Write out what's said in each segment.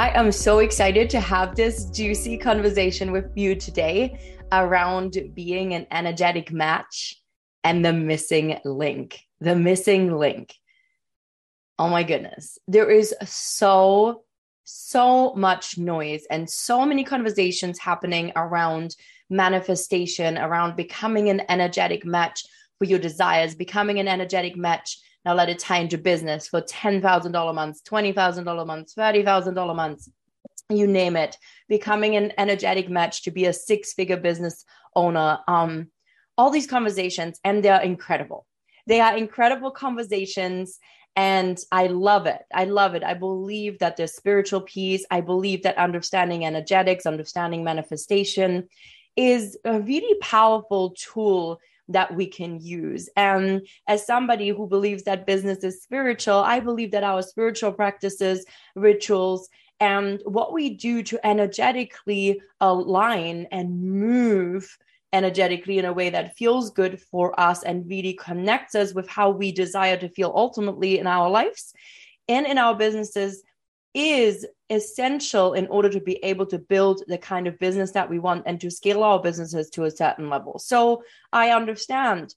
I am so excited to have this juicy conversation with you today around being an energetic match and the missing link. The missing link. Oh my goodness. There is so, so much noise and so many conversations happening around manifestation, around becoming an energetic match for your desires, becoming an energetic match. Now let it tie into business for $10,000 months, $20,000 months, $30,000 months, you name it, becoming an energetic match to be a six figure business owner. Um, all these conversations, and they're incredible. They are incredible conversations and I love it. I love it. I believe that the spiritual piece, I believe that understanding energetics, understanding manifestation is a really powerful tool that we can use. And as somebody who believes that business is spiritual, I believe that our spiritual practices, rituals, and what we do to energetically align and move energetically in a way that feels good for us and really connects us with how we desire to feel ultimately in our lives and in our businesses is essential in order to be able to build the kind of business that we want and to scale our businesses to a certain level. So I understand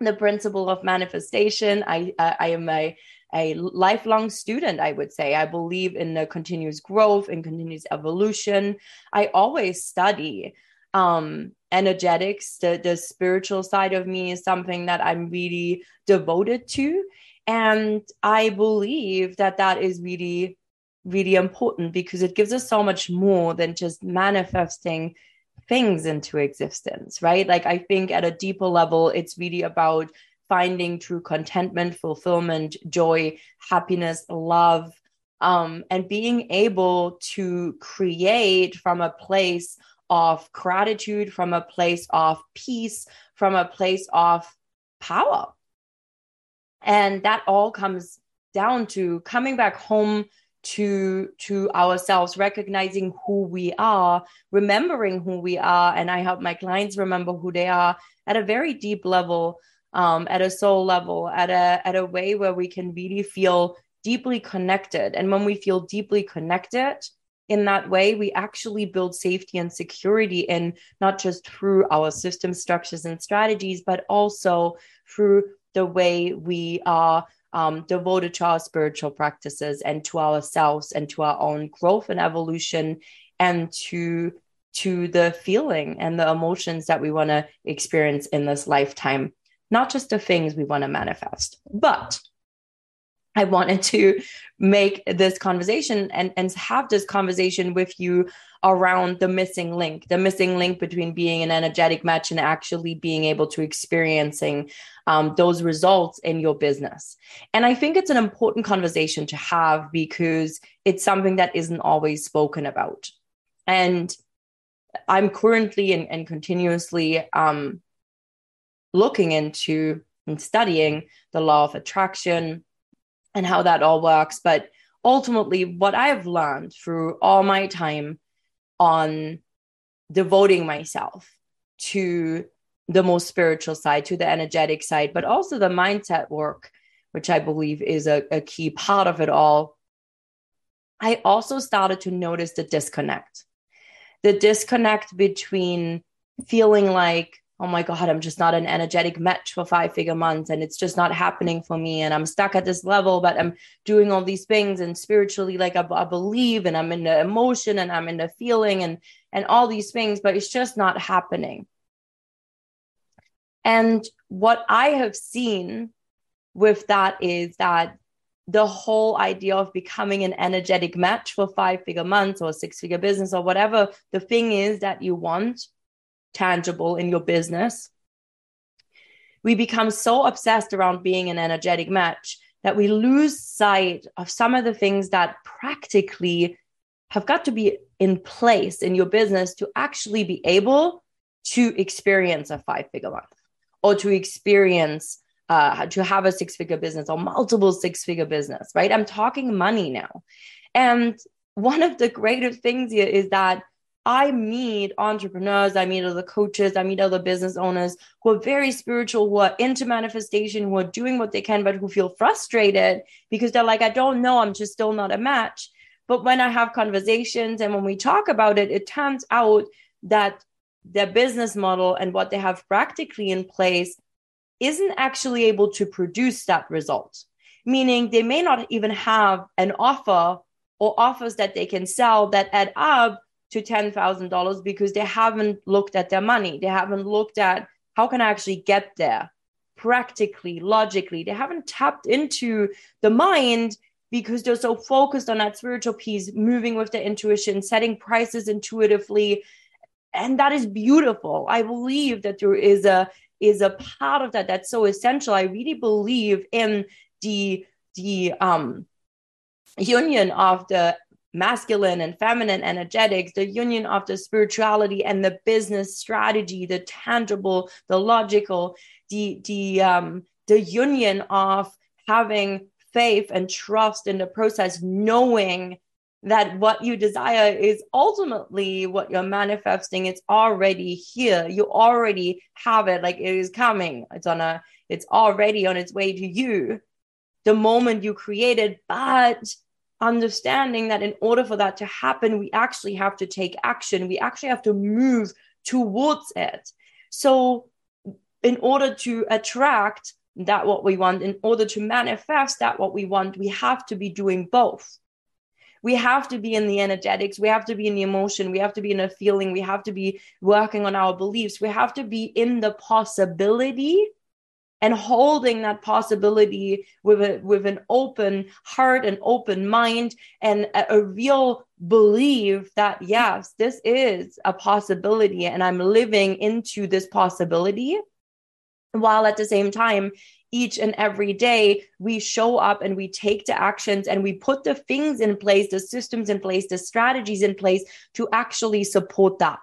the principle of manifestation. I uh, I am a a lifelong student, I would say. I believe in the continuous growth and continuous evolution. I always study um, energetics, the, the spiritual side of me is something that I'm really devoted to. And I believe that that is really, really important because it gives us so much more than just manifesting things into existence, right? Like, I think at a deeper level, it's really about finding true contentment, fulfillment, joy, happiness, love, um, and being able to create from a place of gratitude, from a place of peace, from a place of power. And that all comes down to coming back home to to ourselves recognizing who we are remembering who we are. And i help my clients remember who they are at a very deep level um, at a soul level at a at a way where we can really feel deeply connected. And when we feel deeply connected in that way, we actually build safety and security in not just through our system structures and strategies, but also through the way we are um, devoted to our spiritual practices and to ourselves and to our own growth and evolution and to to the feeling and the emotions that we want to experience in this lifetime. Not just the things we want to manifest but I wanted to make this conversation and, and have this conversation with you around the missing link, the missing link between being an energetic match and actually being able to experiencing um, those results in your business. And I think it's an important conversation to have because it's something that isn't always spoken about. And I'm currently and, and continuously um, looking into and studying the law of attraction and how that all works. But ultimately, what I've learned through all my time on devoting myself to the most spiritual side, to the energetic side, but also the mindset work, which I believe is a, a key part of it all. I also started to notice the disconnect, the disconnect between feeling like oh my god i'm just not an energetic match for five figure months and it's just not happening for me and i'm stuck at this level but i'm doing all these things and spiritually like I, I, believe and i'm in the emotion and i'm in the feeling and and all these things but it's just not happening. And what I have seen with that is that the whole idea of becoming an energetic match for five figure months or six figure business or whatever the thing is that you want tangible in your business. We become so obsessed around being an energetic match that we lose sight of some of the things that practically have got to be in place in your business to actually be able to experience a five figure month or to experience uh, to have a six figure business or multiple six figure business, right? I'm talking money now. And one of the greatest things here is that I meet entrepreneurs, I meet other coaches, I meet other business owners who are very spiritual, who are into manifestation, who are doing what they can, but who feel frustrated because they're like, I don't know, I'm just still not a match. But when I have conversations and when we talk about it, it turns out that their business model and what they have practically in place isn't actually able to produce that result. Meaning they may not even have an offer or offers that they can sell that add up to $10,000 because they haven't looked at their money. They haven't looked at how can I actually get there practically, logically. They haven't tapped into the mind because they're so focused on that spiritual piece, moving with their intuition, setting prices intuitively, and that is beautiful i believe that there is a is a part of that that's so essential i really believe in the the um union of the masculine and feminine energetics the union of the spirituality and the business strategy the tangible the logical the the um the union of having faith and trust in the process knowing that what you desire is ultimately what you're manifesting. It's already here. You already have it. Like it is coming. It's on a it's already on its way to you. The moment you create it but understanding that in order for that to happen we actually have to take action. We actually have to move towards it. So in order to attract that what we want in order to manifest that what we want we have to be doing both. We have to be in the energetics. We have to be in the emotion. We have to be in a feeling. We have to be working on our beliefs. We have to be in the possibility and holding that possibility with a with an open heart and open mind and a, a, real belief that yes this is a possibility and i'm living into this possibility while at the same time each and every day we show up and we take the actions and we put the things in place, the systems in place, the strategies in place to actually support that.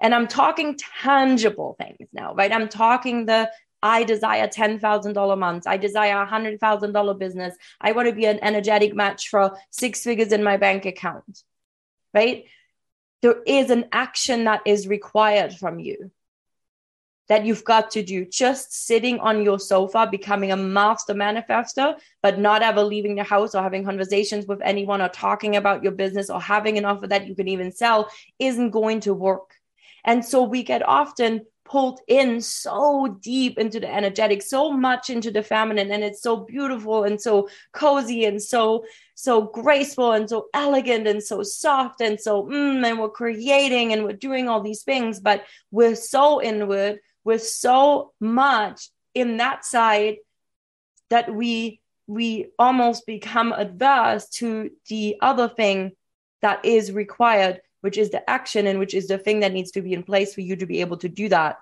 And I'm talking tangible things now, right? I'm talking the I desire $10,000 months. I desire a $100,000 business. I want to be an energetic match for six figures in my bank account, right? There is an action that is required from you that you've got to do just sitting on your sofa becoming a master manifester but not ever leaving the house or having conversations with anyone or talking about your business or having an offer that you can even sell isn't going to work and so we get often pulled in so deep into the energetic so much into the feminine and it's so beautiful and so cozy and so so graceful and so elegant and so soft and so mm, and we're creating and we're doing all these things but we're so inward with so much in that side that we we almost become adverse to the other thing that is required which is the action and which is the thing that needs to be in place for you to be able to do that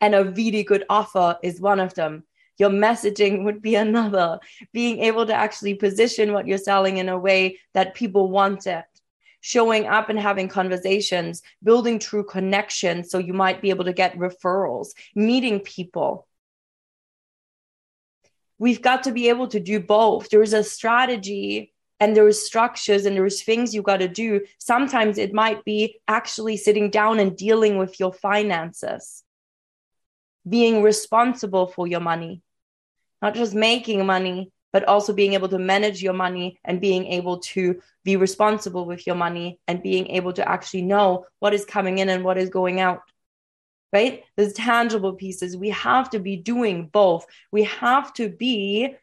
and a really good offer is one of them your messaging would be another being able to actually position what you're selling in a way that people want it showing up and having conversations, building true connections. So you might be able to get referrals, meeting people. We've got to be able to do both. There's a strategy and there's structures and there's things you got to do. Sometimes it might be actually sitting down and dealing with your finances, being responsible for your money, not just making money, but also being able to manage your money and being able to be responsible with your money and being able to actually know what is coming in and what is going out. Right? There's tangible pieces. We have to be doing both. We have to be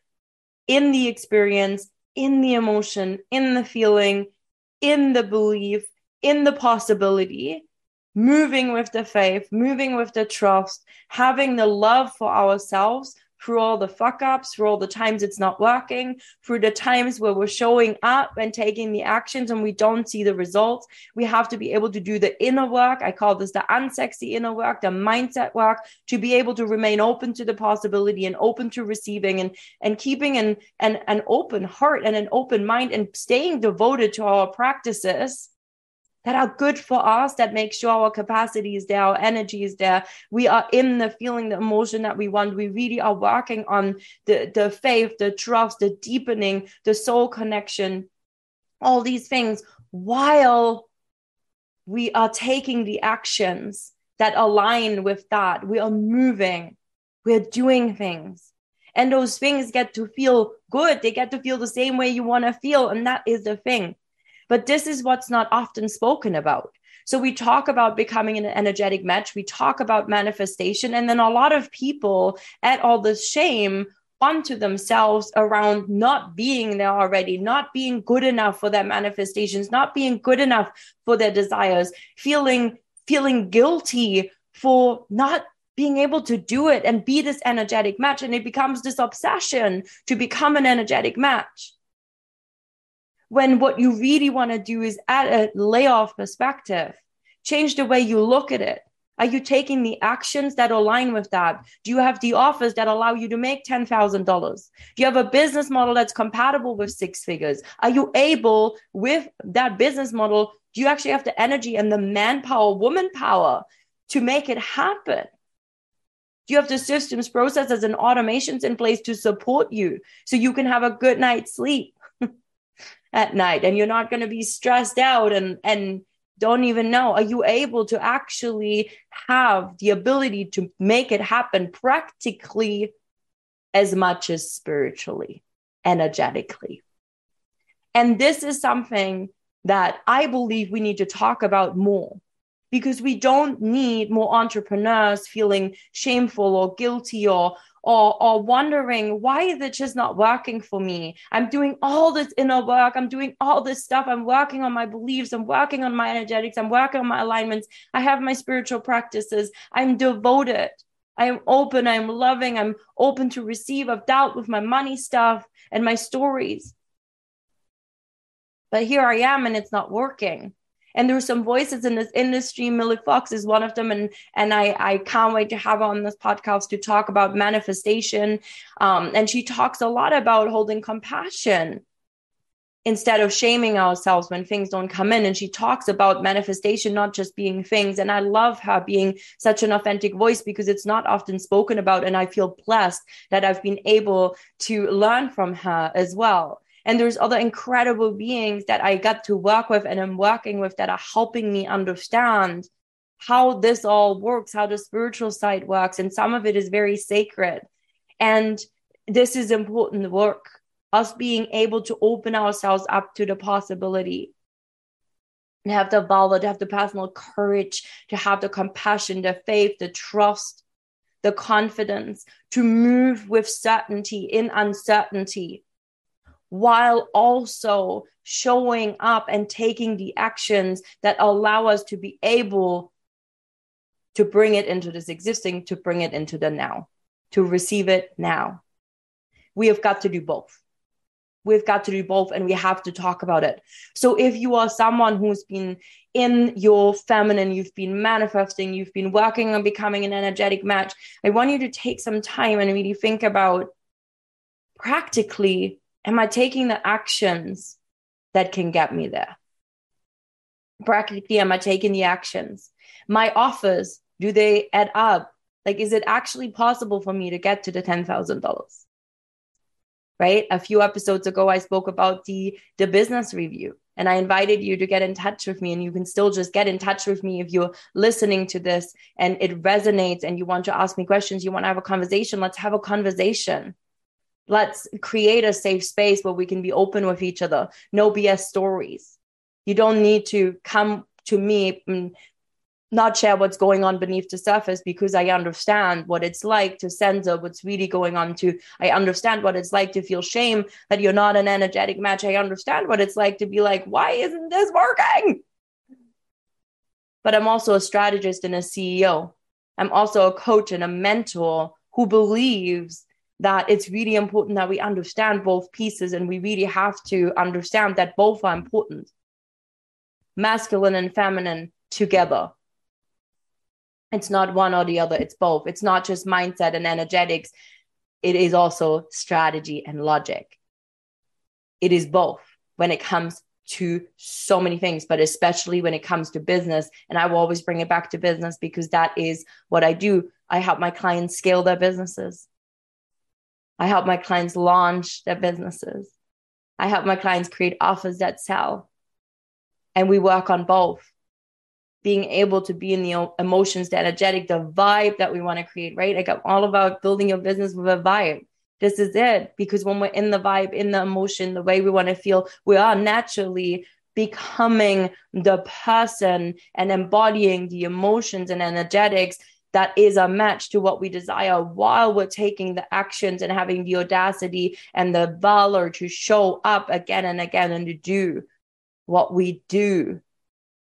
in the experience, in the emotion, in the feeling, in the belief, in the possibility moving with the faith, moving with the trust, having the love for ourselves through all the fuck ups, through all the times it's not working, through the times where we're showing up and taking the actions and we don't see the results. We have to be able to do the inner work. I call this the unsexy inner work, the mindset work, to be able to remain open to the possibility and open to receiving and, and keeping an, an, an open heart and an open mind and staying devoted to our practices that are good for us, that make sure our capacity is there, our energy is there. We are in the feeling, the emotion that we want. We really are working on the, the faith, the trust, the deepening, the soul connection, all these things while we are taking the actions that align with that. We are moving, we're doing things. And those things get to feel good. They get to feel the same way you want to feel. And that is the thing. But this is what's not often spoken about. So we talk about becoming an energetic match, we talk about manifestation, and then a lot of people add all this shame onto themselves around not being there already, not being good enough for their manifestations, not being good enough for their desires, feeling feeling guilty for not being able to do it and be this energetic match and it becomes this obsession to become an energetic match when what you really want to do is add a layoff perspective, change the way you look at it. Are you taking the actions that align with that? Do you have the offers that allow you to make $10,000? Do you have a business model that's compatible with six figures? Are you able with that business model? Do you actually have the energy and the manpower, woman power to make it happen? Do you have the systems, processes, and automations in place to support you so you can have a good night's sleep? At night and you're not going to be stressed out and and don't even know are you able to actually have the ability to make it happen practically as much as spiritually energetically? And this is something that i believe we need to talk about more because we don't need more entrepreneurs feeling shameful or guilty or or or wondering why is it just not working for me? I'm doing all this inner work. I'm doing all this stuff. I'm working on my beliefs. I'm working on my energetics. I'm working on my alignments. I have my spiritual practices. I'm devoted. I am open. I'm loving. I'm open to receive. I've dealt with my money stuff and my stories. But here i am and it's not working and there's some voices in this industry millie fox is one of them and and i i can't wait to have her on this podcast to talk about manifestation. Um, and she talks a lot about holding compassion instead of shaming ourselves when things don't come in. And she talks about manifestation not just being things. And i love her being such an authentic voice because it's not often spoken about. And i feel blessed that i've been able to learn from her as well and there's other incredible beings that I got to work with and I'm working with that are helping me understand how this all works, how the spiritual side works. And some of it is very sacred. And this is important work, us being able to open ourselves up to the possibility. To have the valor, to have the personal courage, to have the compassion, the faith, the trust, the confidence, to move with certainty in uncertainty while also showing up and taking the actions that allow us to be able to bring it into this existing, to bring it into the now, to receive it now. We have got to do both. We've got to do both and we have to talk about it. So if you are someone who's been in your feminine, you've been manifesting, you've been working on becoming an energetic match, I want you to take some time and really think about practically am I taking the actions that can get me there? Practically, am I taking the actions? My offers, do they add up? Like, is it actually possible for me to get to the $10,000? Right. A few episodes ago, I spoke about the, the business review and I invited you to get in touch with me. And you can still just get in touch with me if you're listening to this and it resonates and you want to ask me questions, you want to have a conversation. Let's have a conversation Let's create a safe space where we can be open with each other. No BS stories. You don't need to come to me and not share what's going on beneath the surface because I understand what it's like to censor what's really going on to I understand what it's like to feel shame that you're not an energetic match. I understand what it's like to be like, why isn't this working? but I'm also a strategist and a CEO. I'm also a coach and a mentor who believes that it's really important that we understand both pieces and we really have to understand that both are important masculine and feminine together. It's not one or the other, it's both. It's not just mindset and energetics, it is also strategy and logic. It is both when it comes to so many things, but especially when it comes to business. And I will always bring it back to business because that is what I do. I help my clients scale their businesses. I help my clients launch their businesses. I help my clients create offers that sell. And we work on both being able to be in the emotions, the energetic, the vibe that we want to create, right? Like I'm all about building your business with a vibe this is it. Because when we're in the vibe, in the emotion, the way we want to feel, we are naturally becoming the person and embodying the emotions and energetics that is a match to what we desire while we're taking the actions and having the audacity and the valor to show up again and again and to do what we do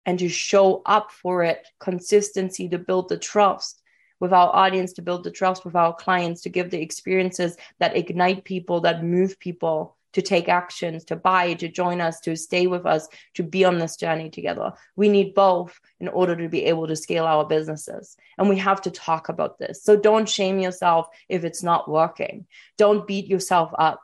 and to show up for it. Consistency to build the trust with our audience to build the trust with our clients to give the experiences that ignite people that move people to take actions to buy to join us to stay with us to be on this journey together. We need both in order to be able to scale our businesses. And we have to talk about this. So don't shame yourself if it's not working. Don't beat yourself up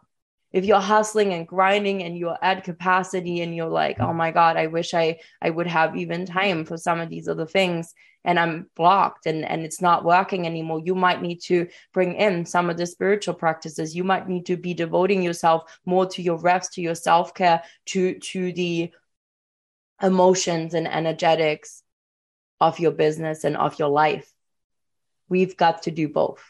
if you're hustling and grinding and you're at capacity and you're like oh my god i wish i i would have even time for some of these other things and i'm blocked and and it's not working anymore you might need to bring in some of the spiritual practices. You might need to be devoting yourself more to your reps to your self-care to to the emotions and energetics of your business and of your life. We've got to do both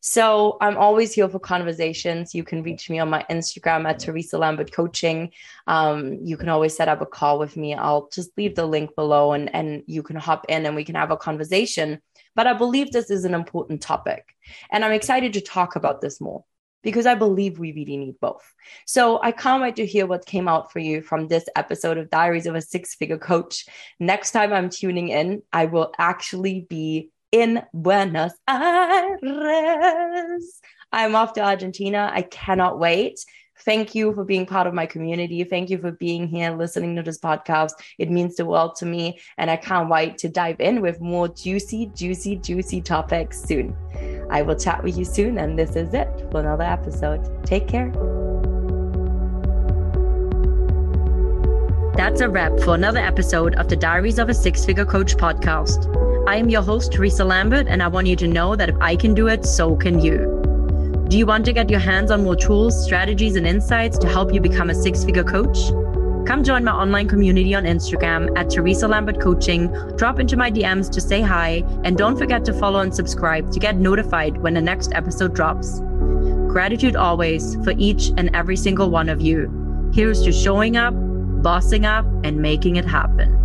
so I'm always here for conversations. You can reach me on my Instagram at Theresa Lambert Coaching. Um, you can always set up a call with me. I'll just leave the link below and, and you can hop in and we can have a conversation. But I believe this is an important topic. And I'm excited to talk about this more because I believe we really need both. So I can't wait to hear what came out for you from this episode of Diaries of a Six Figure Coach. Next time I'm tuning in, I will actually be in Buenos Aires. I'm off to Argentina. I cannot wait. Thank you for being part of my community. Thank you for being here, listening to this podcast. It means the world to me. And I can't wait to dive in with more juicy, juicy, juicy topics soon. I will chat with you soon. And this is it for another episode. Take care. That's a wrap for another episode of the Diaries of a Six Figure Coach podcast. I am your host, Theresa Lambert, and I want you to know that if I can do it, so can you. Do you want to get your hands on more tools, strategies, and insights to help you become a six figure coach? Come join my online community on Instagram at Theresa Lambert Coaching. Drop into my DMs to say hi, and don't forget to follow and subscribe to get notified when the next episode drops. Gratitude always for each and every single one of you. Here's to showing up, bossing up, and making it happen.